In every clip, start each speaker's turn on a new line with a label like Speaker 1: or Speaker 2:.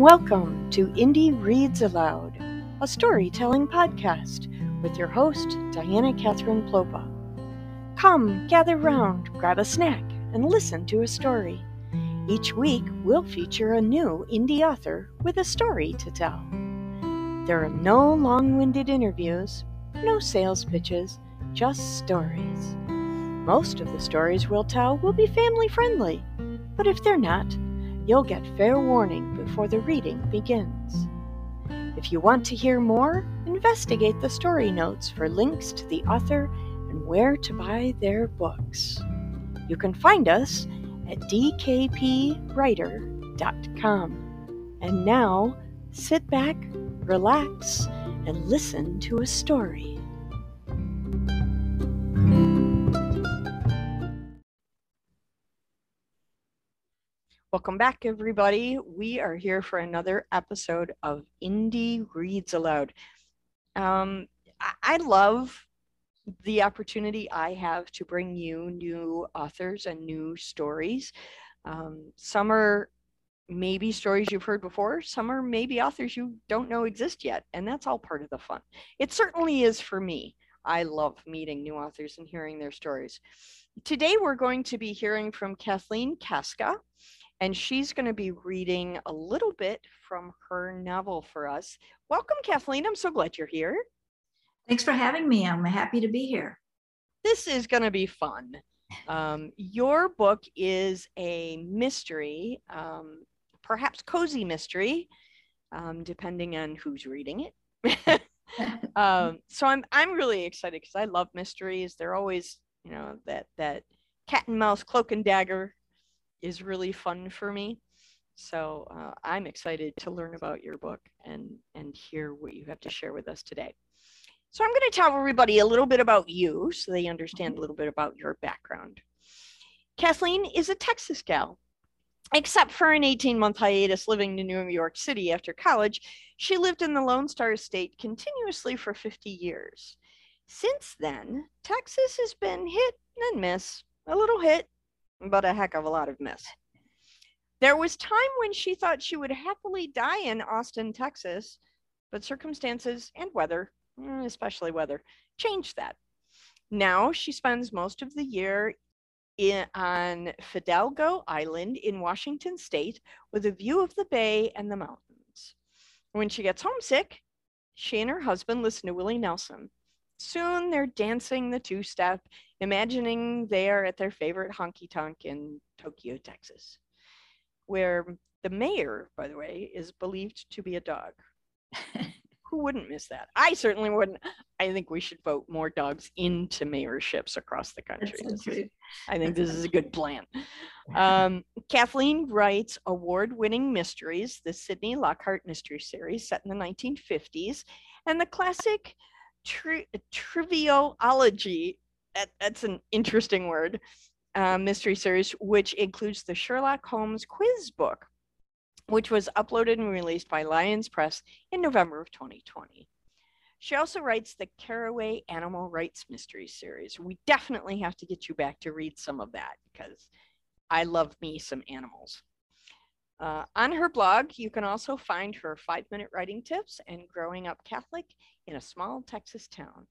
Speaker 1: Welcome to Indie Reads Aloud, a storytelling podcast with your host, Diana Catherine Plopa. Come, gather round, grab a snack, and listen to a story. Each week, we'll feature a new indie author with a story to tell. There are no long winded interviews, no sales pitches, just stories. Most of the stories we'll tell will be family friendly, but if they're not, you'll get fair warning before the reading begins. If you want to hear more, investigate the story notes for links to the author and where to buy their books. You can find us at dkpwriter.com. And now, sit back, relax, and listen to a story. Welcome back, everybody. We are here for another episode of Indie Reads Aloud. Um, I-, love the opportunity I have to bring you new authors and new stories. Um, some are maybe stories you've heard before, some are maybe authors you don't know exist yet, and that's all part of the fun. It certainly is for me. I love meeting new authors and hearing their stories. Today, we're going to be hearing from Kathleen Kaska and she's going to be reading a little bit from her novel for us. Welcome, Kathleen. I'm so glad you're here.
Speaker 2: Thanks for having me. I'm happy to be here.
Speaker 1: This is going to be fun. Um, your book is a mystery, um, perhaps cozy mystery, um, depending on who's reading it. Um, so I'm I'm really excited because I love mysteries. They're always you know that that cat and mouse cloak and dagger is really fun for me. So uh, I'm excited to learn about your book and, and hear what you have to share with us today. So I'm going to tell everybody a little bit about you so they understand a little bit about your background. Kathleen is a Texas gal. Except for an 18 month hiatus living in New York City after college, she lived in the Lone Star State continuously for 50 years. Since then, Texas has been hit and miss, a little hit, but a heck of a lot of miss. There was time when she thought she would happily die in Austin, Texas, but circumstances and weather, mm, especially weather, changed that. Now she spends most of the year in, on Fidalgo Island in Washington state with a view of the bay and the mountains. When she gets homesick, she and her husband listen to Willie Nelson. Soon they're dancing the two step imagining they are at their favorite honky tonk in Tokio, Texas, where the mayor, by the way, is believed to be a dog. Who wouldn't miss that? I certainly wouldn't. I think we should vote more dogs into mayorships across the country. Is, I think this is a good plan. Um, Kathleen writes award winning mysteries, the Sydney Lockhart Mystery Series set in the 1950s, and the classic tri- triviology that, that's an interesting word, uh, mystery series, which includes the Sherlock Holmes quiz book, which was uploaded and released by Lyons Press in November of 2020. She also writes the Caraway Animal Rights Mystery Series. We definitely have to get you back to read some of that because I love me some animals. Uh, on her blog, you can also find her five minute writing tips and growing up Catholic in a small Texas town.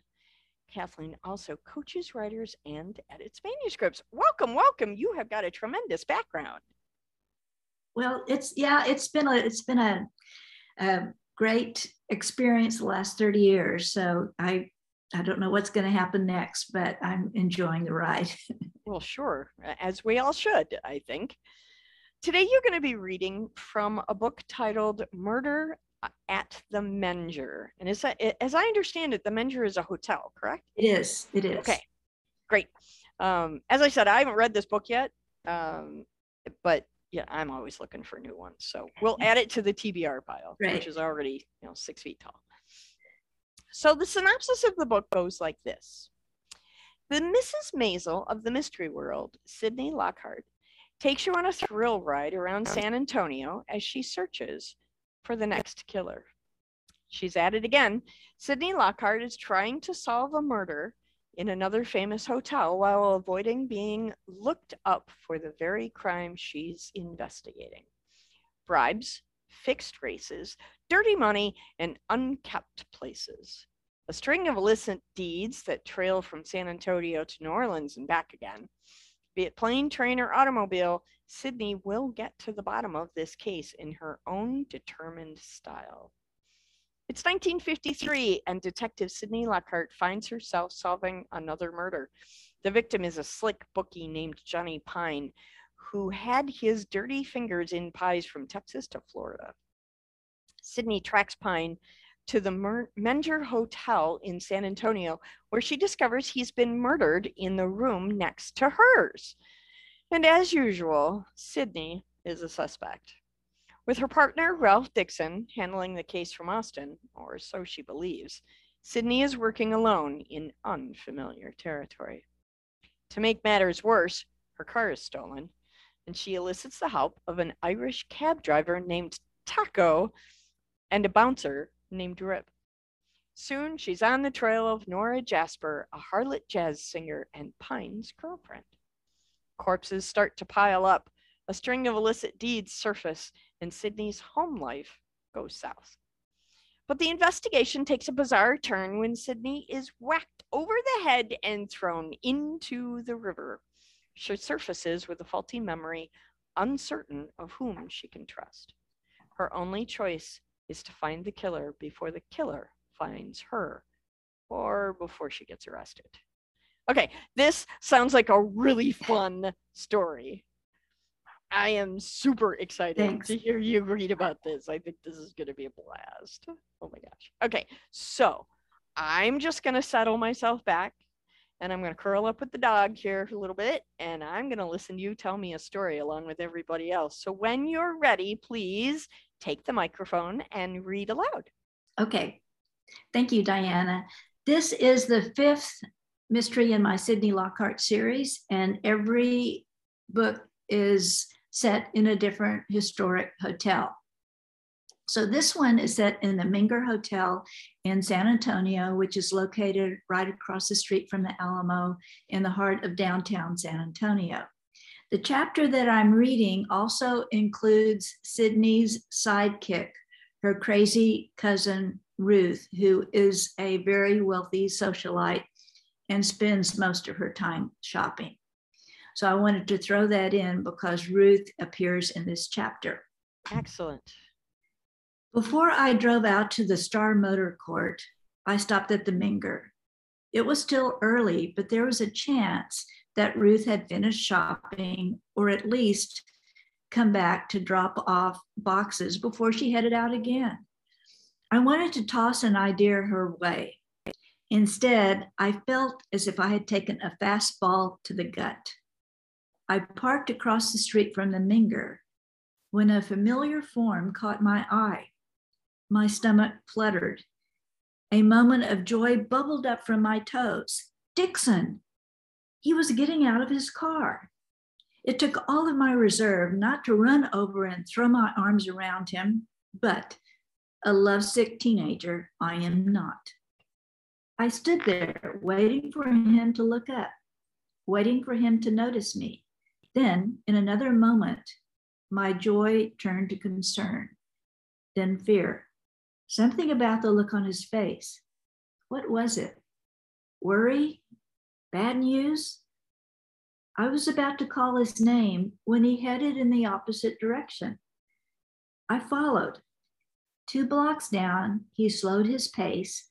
Speaker 1: Kathleen also coaches writers and edits manuscripts. Welcome, welcome. You have got a tremendous background.
Speaker 2: Well, it's yeah, it's been a it's been a, a great experience the last 30 years. So I I don't know what's going to happen next, but I'm enjoying the ride.
Speaker 1: well, sure, as we all should, I think. Today you're going to be reading from a book titled Murder at the Menger. And is that, as I understand it, the Menger is a hotel, correct?
Speaker 2: It is. It is.
Speaker 1: Okay, great. Um, as I said, I haven't read this book yet, um, but yeah, I'm always looking for new ones. So we'll add it to the TBR pile, right. which is already you know six feet tall. So the synopsis of the book goes like this: The Mrs. Maisel of the Mystery World, Sydney Lockhart, takes you on a thrill ride around San Antonio as she searches for the next killer. She's at it again. Sydney Lockhart is trying to solve a murder in another famous hotel while avoiding being looked up for the very crime she's investigating. Bribes, fixed races, dirty money, and unkept places. A string of illicit deeds that trail from San Antonio to New Orleans and back again. Be it plane, train, or automobile, Sydney will get to the bottom of this case in her own determined style. It's 1953, and Detective Sydney Lockhart finds herself solving another murder. The victim is a slick bookie named Johnny Pine, who had his dirty fingers in pies from Texas to Florida. Sydney tracks Pine to the Mer- Menger Hotel in San Antonio, where she discovers he's been murdered in the room next to hers. And as usual, Sydney is a suspect. With her partner, Ralph Dixon, handling the case from Austin, or so she believes, Sydney is working alone in unfamiliar territory. To make matters worse, her car is stolen, and she elicits the help of an Irish cab driver named Taco and a bouncer named Rip. Soon she's on the trail of Nora Jasper, a harlot jazz singer and Pine's girlfriend. Corpses start to pile up, a string of illicit deeds surface, and Sydney's home life goes south. But the investigation takes a bizarre turn when Sydney is whacked over the head and thrown into the river. She surfaces with a faulty memory, uncertain of whom she can trust. Her only choice is to find the killer before the killer finds her or before she gets arrested. Okay, this sounds like a really fun story. I am super excited
Speaker 2: Thanks.
Speaker 1: to hear you read about this. I think this is going to be a blast. Oh my gosh. Okay, so I'm just going to settle myself back and I'm going to curl up with the dog here for a little bit and I'm going to listen to you tell me a story along with everybody else. So when you're ready, please take the microphone and read aloud.
Speaker 2: Okay. Thank you, Diana. This is the fifth mystery in my Sydney Lockhart series, and every book is set in a different historic hotel. So this one is set in the Menger Hotel in San Antonio, which is located right across the street from the Alamo in the heart of downtown San Antonio. The chapter that I'm reading also includes Sydney's sidekick, her crazy cousin Ruth, who is a very wealthy socialite and spends most of her time shopping. So I wanted to throw that in because Ruth appears in this chapter.
Speaker 1: Excellent.
Speaker 2: Before I drove out to the Star Motor Court, I stopped at the Menger. It was still early, but there was a chance that Ruth had finished shopping or at least come back to drop off boxes before she headed out again. I wanted to toss an idea her way. Instead, I felt as if I had taken a fastball to the gut. I parked across the street from the Menger when a familiar form caught my eye. My stomach fluttered. A moment of joy bubbled up from my toes. Dixon! He was getting out of his car. It took all of my reserve not to run over and throw my arms around him, but a lovesick teenager, I am not. I stood there waiting for him to look up, waiting for him to notice me. Then, in another moment, my joy turned to concern, then fear. Something about the look on his face. What was it? Worry? Bad news? I was about to call his name when he headed in the opposite direction. I followed. Two blocks down, he slowed his pace,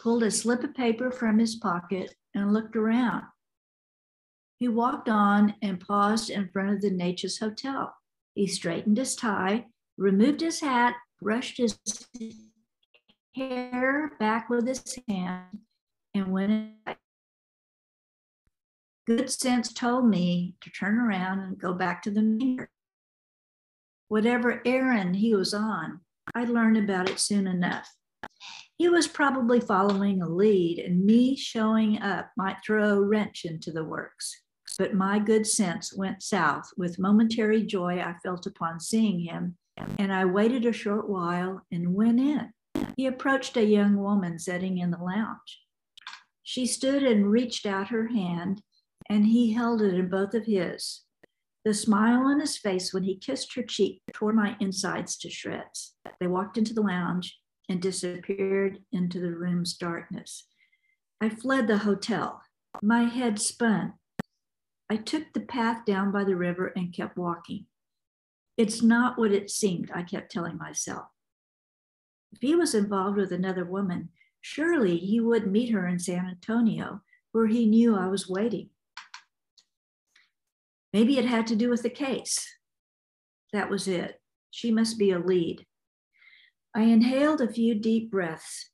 Speaker 2: pulled a slip of paper from his pocket, and looked around. He walked on and paused in front of the Natchez Hotel. He straightened his tie, removed his hat, brushed his hair back with his hand, and went in. Good sense told me to turn around and go back to the mirror. Whatever errand he was on, I'd learn about it soon enough. He was probably following a lead, and me showing up might throw a wrench into the works. But my good sense went south with momentary joy I felt upon seeing him, and I waited a short while and went in. He approached a young woman sitting in the lounge. She stood and reached out her hand, and he held it in both of his. The smile on his face when he kissed her cheek tore my insides to shreds. They walked into the lounge and disappeared into the room's darkness. I fled the hotel. My head spun. I took the path down by the river and kept walking. It's not what it seemed, I kept telling myself. If he was involved with another woman, surely he would meet her in San Antonio, where he knew I was waiting. Maybe it had to do with the case. That was it. She must be a lead. I inhaled a few deep breaths.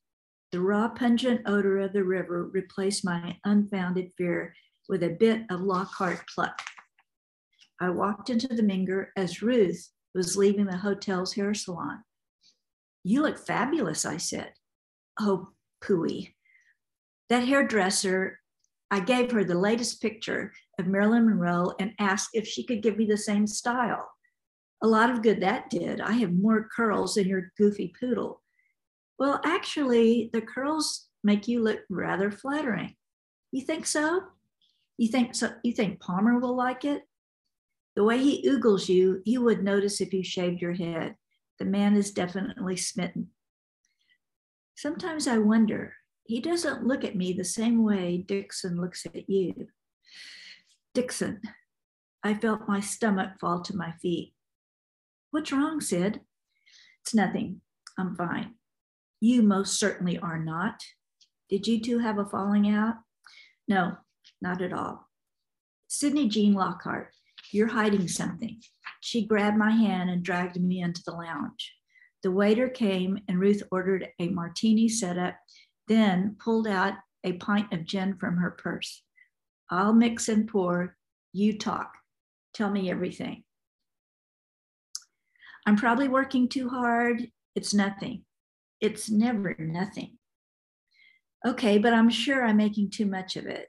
Speaker 2: The raw, pungent odor of the river replaced my unfounded fear with a bit of Lockhart pluck. I walked into the Menger as Ruth was leaving the hotel's hair salon. You look fabulous, I said. Oh, pooey. That hairdresser I gave her the latest picture of Marilyn Monroe and asked if she could give me the same style. A lot of good that did. I have more curls than your goofy poodle. Well, actually, the curls make you look rather flattering. You think so? You think so? You think Palmer will like it? The way he oogles you, he would notice if you shaved your head. The man is definitely smitten. Sometimes I wonder he doesn't look at me the same way Dixon looks at you. Dixon, I felt my stomach fall to my feet. What's wrong, Sid? It's nothing. I'm fine. You most certainly are not. Did you two have a falling out? No, not at all. Sydney Jean Lockhart, you're hiding something. She grabbed my hand and dragged me into the lounge. The waiter came and Ruth ordered a martini set up then pulled out a pint of gin from her purse. I'll mix and pour. You talk. Tell me everything. I'm probably working too hard. It's nothing. It's never nothing. Okay, but I'm sure I'm making too much of it.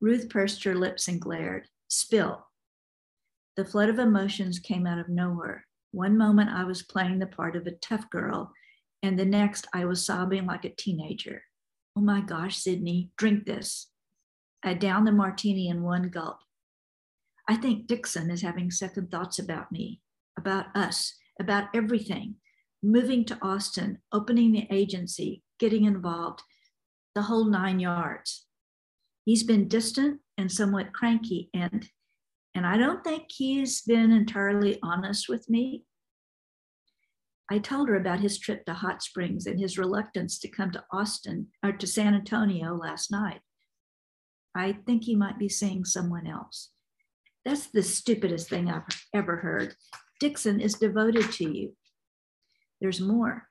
Speaker 2: Ruth pursed her lips and glared. Spill. The flood of emotions came out of nowhere. One moment I was playing the part of a tough girl, and the next, I was sobbing like a teenager. Oh my gosh, Sydney, drink this. I downed the martini in one gulp. I think Dixon is having second thoughts about me, about us, about everything. Moving to Austin, opening the agency, getting involved, the whole nine yards. He's been distant and somewhat cranky, and and I don't think he's been entirely honest with me. I told her about his trip to Hot Springs and his reluctance to come to Austin or to San Antonio last night. I think he might be seeing someone else. That's the stupidest thing I've ever heard. Dixon is devoted to you. There's more.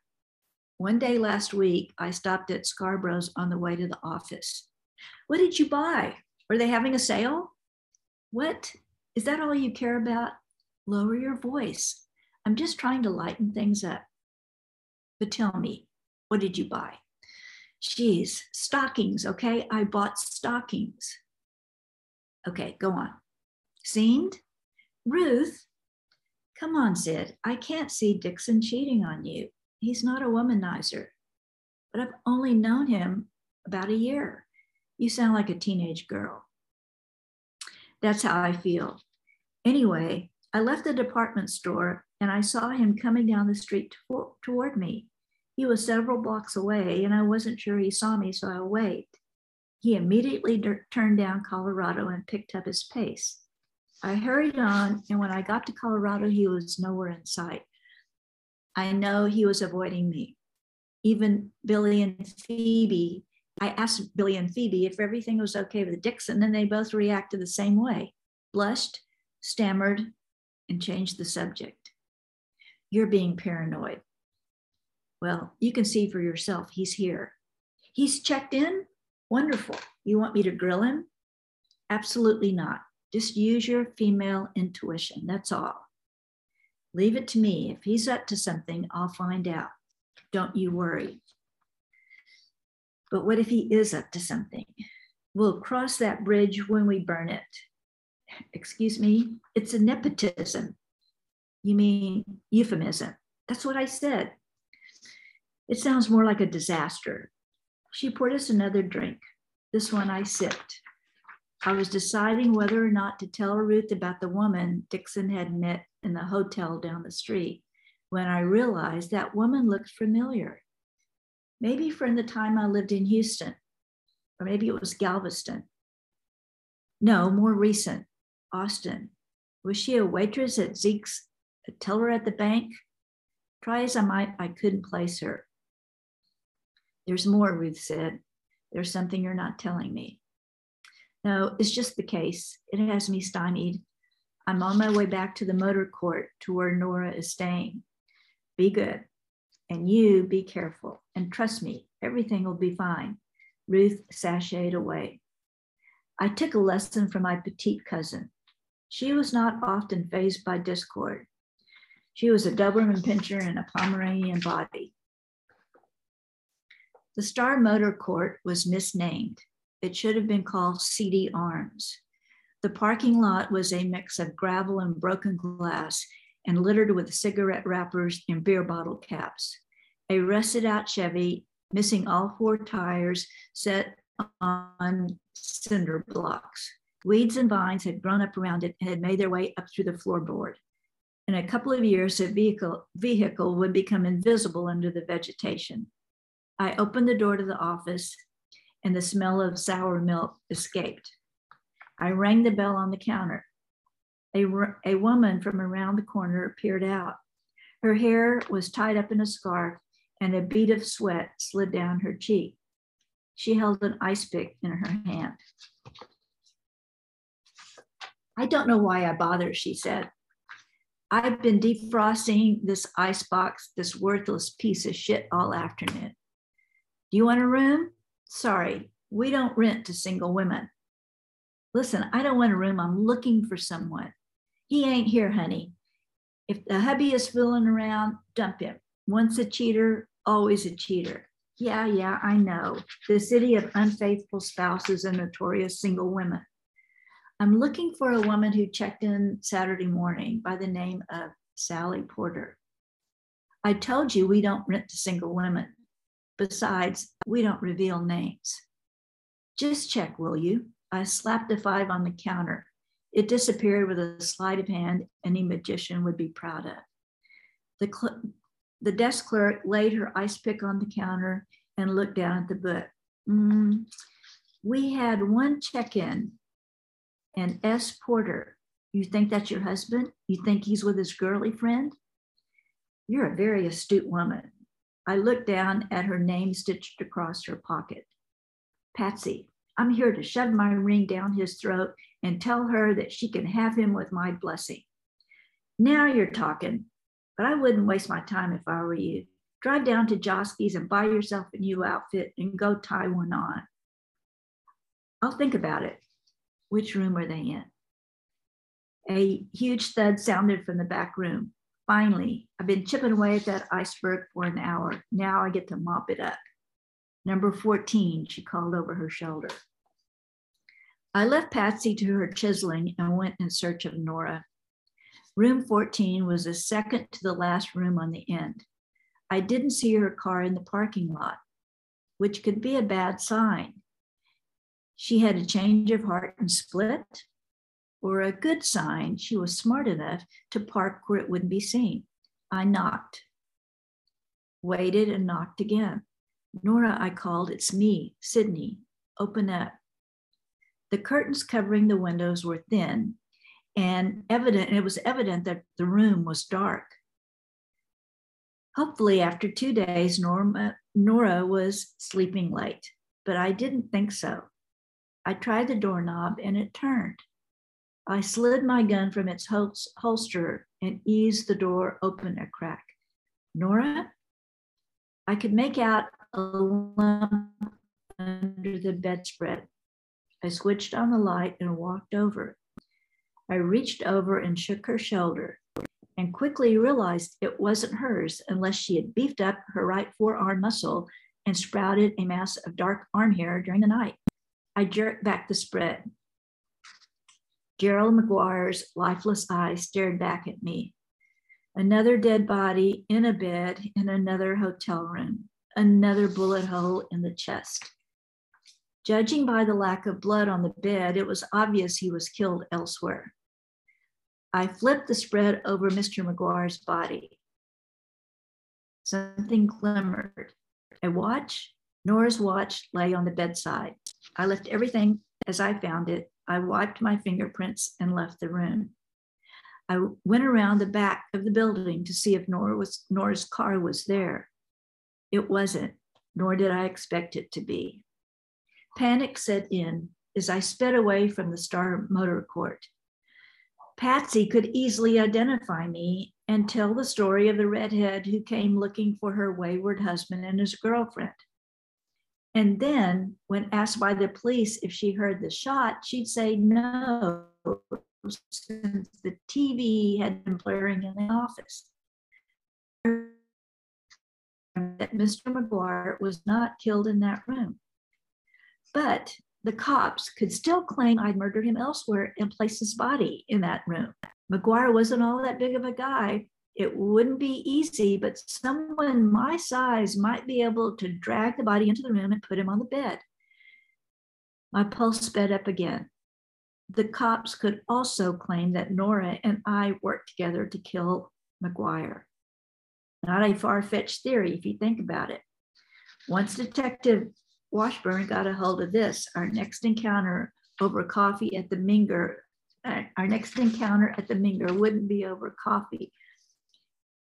Speaker 2: One day last week, I stopped at Scarbrough's on the way to the office. What did you buy? Are they having a sale? What? Is that all you care about? Lower your voice. I'm just trying to lighten things up. But tell me, what did you buy? Geez, stockings, okay? I bought stockings. Okay, go on. Seemed? Ruth, come on, Sid. I can't see Dixon cheating on you. He's not a womanizer. But I've only known him about a year. You sound like a teenage girl. That's how I feel. Anyway, I left the department store and I saw him coming down the street to, toward me. He was several blocks away and I wasn't sure he saw me, so I waved. He immediately d- turned down Colorado and picked up his pace. I hurried on, and when I got to Colorado, he was nowhere in sight. I know he was avoiding me. Even Billy and Phoebe, I asked Billy and Phoebe if everything was okay with Dixon, and they both reacted the same way blushed, stammered, and change the subject. You're being paranoid. Well, you can see for yourself, he's here. He's checked in? Wonderful. You want me to grill him? Absolutely not. Just use your female intuition. That's all. Leave it to me. If he's up to something, I'll find out. Don't you worry. But what if he is up to something? We'll cross that bridge when we burn it excuse me, it's a nepotism. You mean euphemism? That's what I said. It sounds more like a disaster. She poured us another drink. This one I sipped. I was deciding whether or not to tell Ruth about the woman Dixon had met in the hotel down the street when I realized that woman looked familiar. Maybe from the time I lived in Houston, or maybe it was Galveston. No, more recent, Austin. Was she a waitress at Zeke's, a teller at the bank? Try as I might, I couldn't place her. There's more, Ruth said. There's something you're not telling me. No, it's just the case. It has me stymied. I'm on my way back to the motor court to where Nora is staying. Be good. And you be careful. And trust me, everything will be fine. Ruth sashayed away. I took a lesson from my petite cousin. She was not often fazed by discord. She was a Doberman pinscher and a Pomeranian body. The Star Motor Court was misnamed. It should have been called Seedy Arms. The parking lot was a mix of gravel and broken glass and littered with cigarette wrappers and beer bottle caps. A rusted out Chevy, missing all four tires, set on cinder blocks. Weeds and vines had grown up around it and had made their way up through the floorboard. In a couple of years, the vehicle, vehicle would become invisible under the vegetation. I opened the door to the office and the smell of sour milk escaped. I rang the bell on the counter. A, a woman from around the corner peered out. Her hair was tied up in a scarf and a bead of sweat slid down her cheek. She held an ice pick in her hand. I don't know why I bother, she said. I've been defrosting this ice box, this worthless piece of shit all afternoon. Do you want a room? Sorry, we don't rent to single women. Listen, I don't want a room. I'm looking for someone. He ain't here, honey. If the hubby is fooling around, dump him. Once a cheater, always a cheater. Yeah, yeah, I know. The city of unfaithful spouses and notorious single women. I'm looking for a woman who checked in Saturday morning by the name of Sally Porter. I told you we don't rent to single women. Besides, we don't reveal names. Just check, will you? I slapped a five on the counter. It disappeared with a sleight of hand any magician would be proud of. The, cl- the desk clerk laid her ice pick on the counter and looked down at the book. Mm, we had one check in, and S. Porter. You think that's your husband? You think he's with his girly friend? You're a very astute woman. I looked down at her name stitched across her pocket. Patsy, I'm here to shove my ring down his throat and tell her that she can have him with my blessing. Now you're talking, but I wouldn't waste my time if I were you. Drive down to Joske's and buy yourself a new outfit and go tie one on. I'll think about it. Which room are they in? A huge thud sounded from the back room. Finally, I've been chipping away at that iceberg for an hour. Now I get to mop it up. Number 14, she called over her shoulder. I left Patsy to her chiseling and went in search of Nora. Room 14 was the second to the last room on the end. I didn't see her car in the parking lot, which could be a bad sign. She had a change of heart and split, or a good sign she was smart enough to park where it wouldn't be seen. I knocked, waited, and knocked again. Nora, I called, it's me, Sydney. Open up. The curtains covering the windows were thin and evident, it was evident that the room was dark. Hopefully, after two days, Norma, Nora was sleeping late, but I didn't think so. I tried the doorknob and it turned. I slid my gun from its hol- holster and eased the door open a crack. Nora? I could make out a lump under the bedspread. I switched on the light and walked over. I reached over and shook her shoulder and quickly realized it wasn't hers unless she had beefed up her right forearm muscle and sprouted a mass of dark arm hair during the night. I jerked back the spread. Gerald McGuire's lifeless eyes stared back at me. Another dead body in a bed in another hotel room, another bullet hole in the chest. Judging by the lack of blood on the bed, it was obvious he was killed elsewhere. I flipped the spread over Mr. McGuire's body. Something glimmered. A watch, Nora's watch, lay on the bedside. I left everything as I found it. I wiped my fingerprints and left the room. I went around the back of the building to see if Nora was, Nora's car was there. It wasn't, nor did I expect it to be. Panic set in as I sped away from the Star Motor Court. Patsy could easily identify me and tell the story of the redhead who came looking for her wayward husband and his girlfriend. And then, when asked by the police if she heard the shot, she'd say no, since the TV had been blaring in the office. That Mr. McGuire was not killed in that room. But the cops could still claim I'd murdered him elsewhere and placed his body in that room. McGuire wasn't all that big of a guy. It wouldn't be easy, but someone my size might be able to drag the body into the room and put him on the bed. My pulse sped up again. The cops could also claim that Nora and I worked together to kill McGuire. Not a far fetched theory if you think about it. Once Detective Washburn got a hold of this. Our next encounter over coffee at the Menger, uh, our next encounter at the Menger wouldn't be over coffee.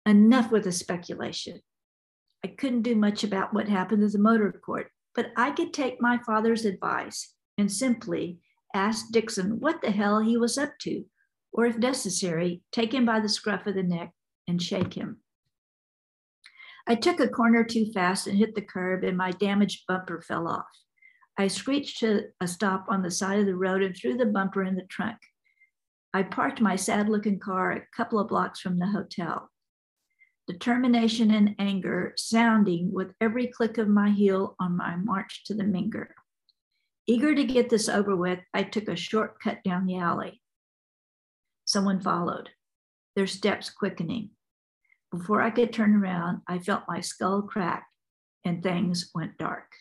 Speaker 2: Enough with the speculation. I couldn't do much about what happened at the motor court, but I could take my father's advice and simply ask Dixon what the hell he was up to, or if necessary, take him by the scruff of the neck and shake him. I took a corner too fast and hit the curb, and my damaged bumper fell off. I screeched to a stop on the side of the road and threw the bumper in the trunk. I parked my sad looking car a couple of blocks from the hotel. Determination and anger sounding with every click of my heel on my march to the Menger. Eager to get this over with, I took a shortcut down the alley. Someone followed, their steps quickening. Before I could turn around, I felt my skull crack and things went dark.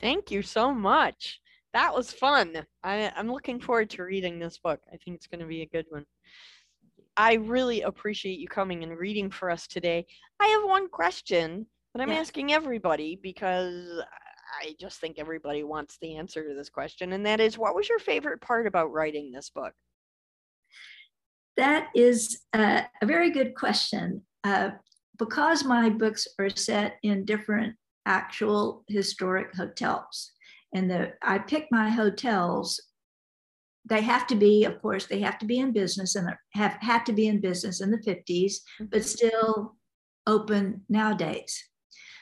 Speaker 1: Thank you so much. That was fun. I, I'm looking forward to reading this book. I think it's going to be a good one. I really appreciate you coming and reading for us today. I have one question that I'm yeah. asking everybody because I just think everybody wants the answer to this question. And that is what was your favorite part about writing this book?
Speaker 2: That is a, a very good question. Uh, because my books are set in different actual historic hotels, and the I pick my hotels. They have to be, of course, they have to be in business and have had to be in business in the 50s, but mm-hmm. still open nowadays.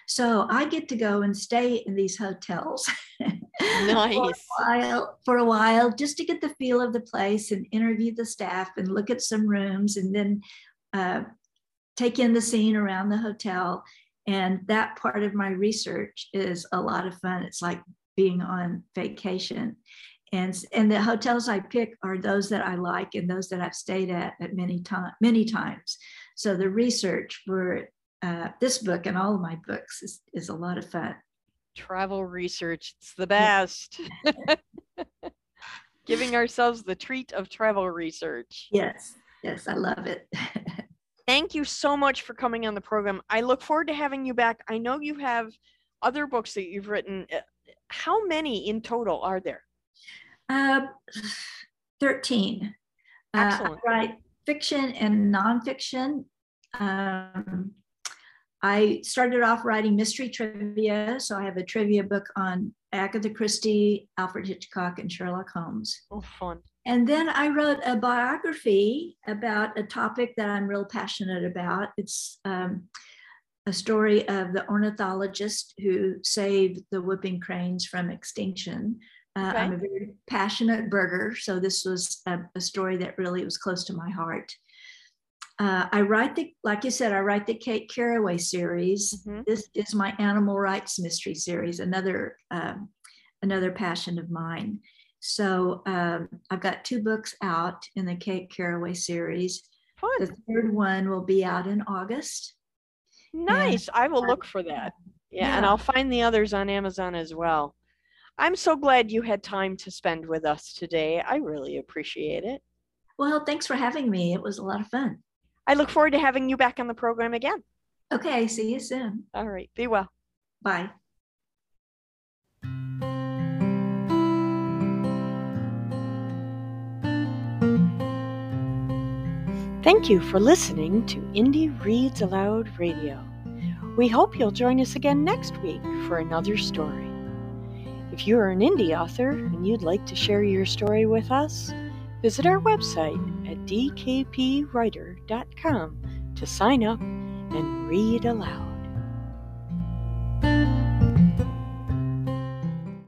Speaker 2: So I get to go and stay in these hotels
Speaker 1: nice.
Speaker 2: for, a while, for a while, just to get the feel of the place and interview the staff and look at some rooms and then uh, take in the scene around the hotel. And that part of my research is a lot of fun. It's like being on vacation. And, and the hotels I pick are those that I like and those that I've stayed at at many time many times. So the research for uh, this book and all of my books is, is a lot of fun.
Speaker 1: Travel research, it's the best. Giving ourselves the treat of travel research.
Speaker 2: Yes, yes, I love it.
Speaker 1: Thank you so much for coming on the program. I look forward to having you back. I know you have other books that you've written. Uh, how many in total are there?
Speaker 2: Uh, 13.
Speaker 1: Excellent.
Speaker 2: Uh, I write fiction and nonfiction. Um, I started off writing mystery trivia. So I have a trivia book on Agatha Christie, Alfred Hitchcock, and Sherlock Holmes.
Speaker 1: Oh, fun.
Speaker 2: And then I wrote a biography about a topic that I'm real passionate about. It's um, a story of the ornithologist who saved the whooping cranes from extinction. Uh. I'm a very passionate burger, so this was a, a story that really was close to my heart. Uh, I write the, like you said, I write the Kate Caraway series. Mm-hmm. This is my animal rights mystery series, another um, another passion of mine. So um, I've got two books out in the Kate Caraway series.
Speaker 1: Fun.
Speaker 2: The third one will be out in August.
Speaker 1: Nice. And, I will look for that. Yeah, and I'll find the others on Amazon as well. I'm so glad you had time to spend with us today. I really appreciate it.
Speaker 2: Well, thanks for having me. It was a lot of fun.
Speaker 1: I look forward to having you back on the program again.
Speaker 2: Okay, see you soon.
Speaker 1: All right, be well.
Speaker 2: Bye.
Speaker 1: Thank you for listening to Indie Reads Aloud Radio. We hope you'll join us again next week for another story. If you are an indie author and you'd like to share your story with us, visit our website at dkpwriter.com to sign up and read aloud.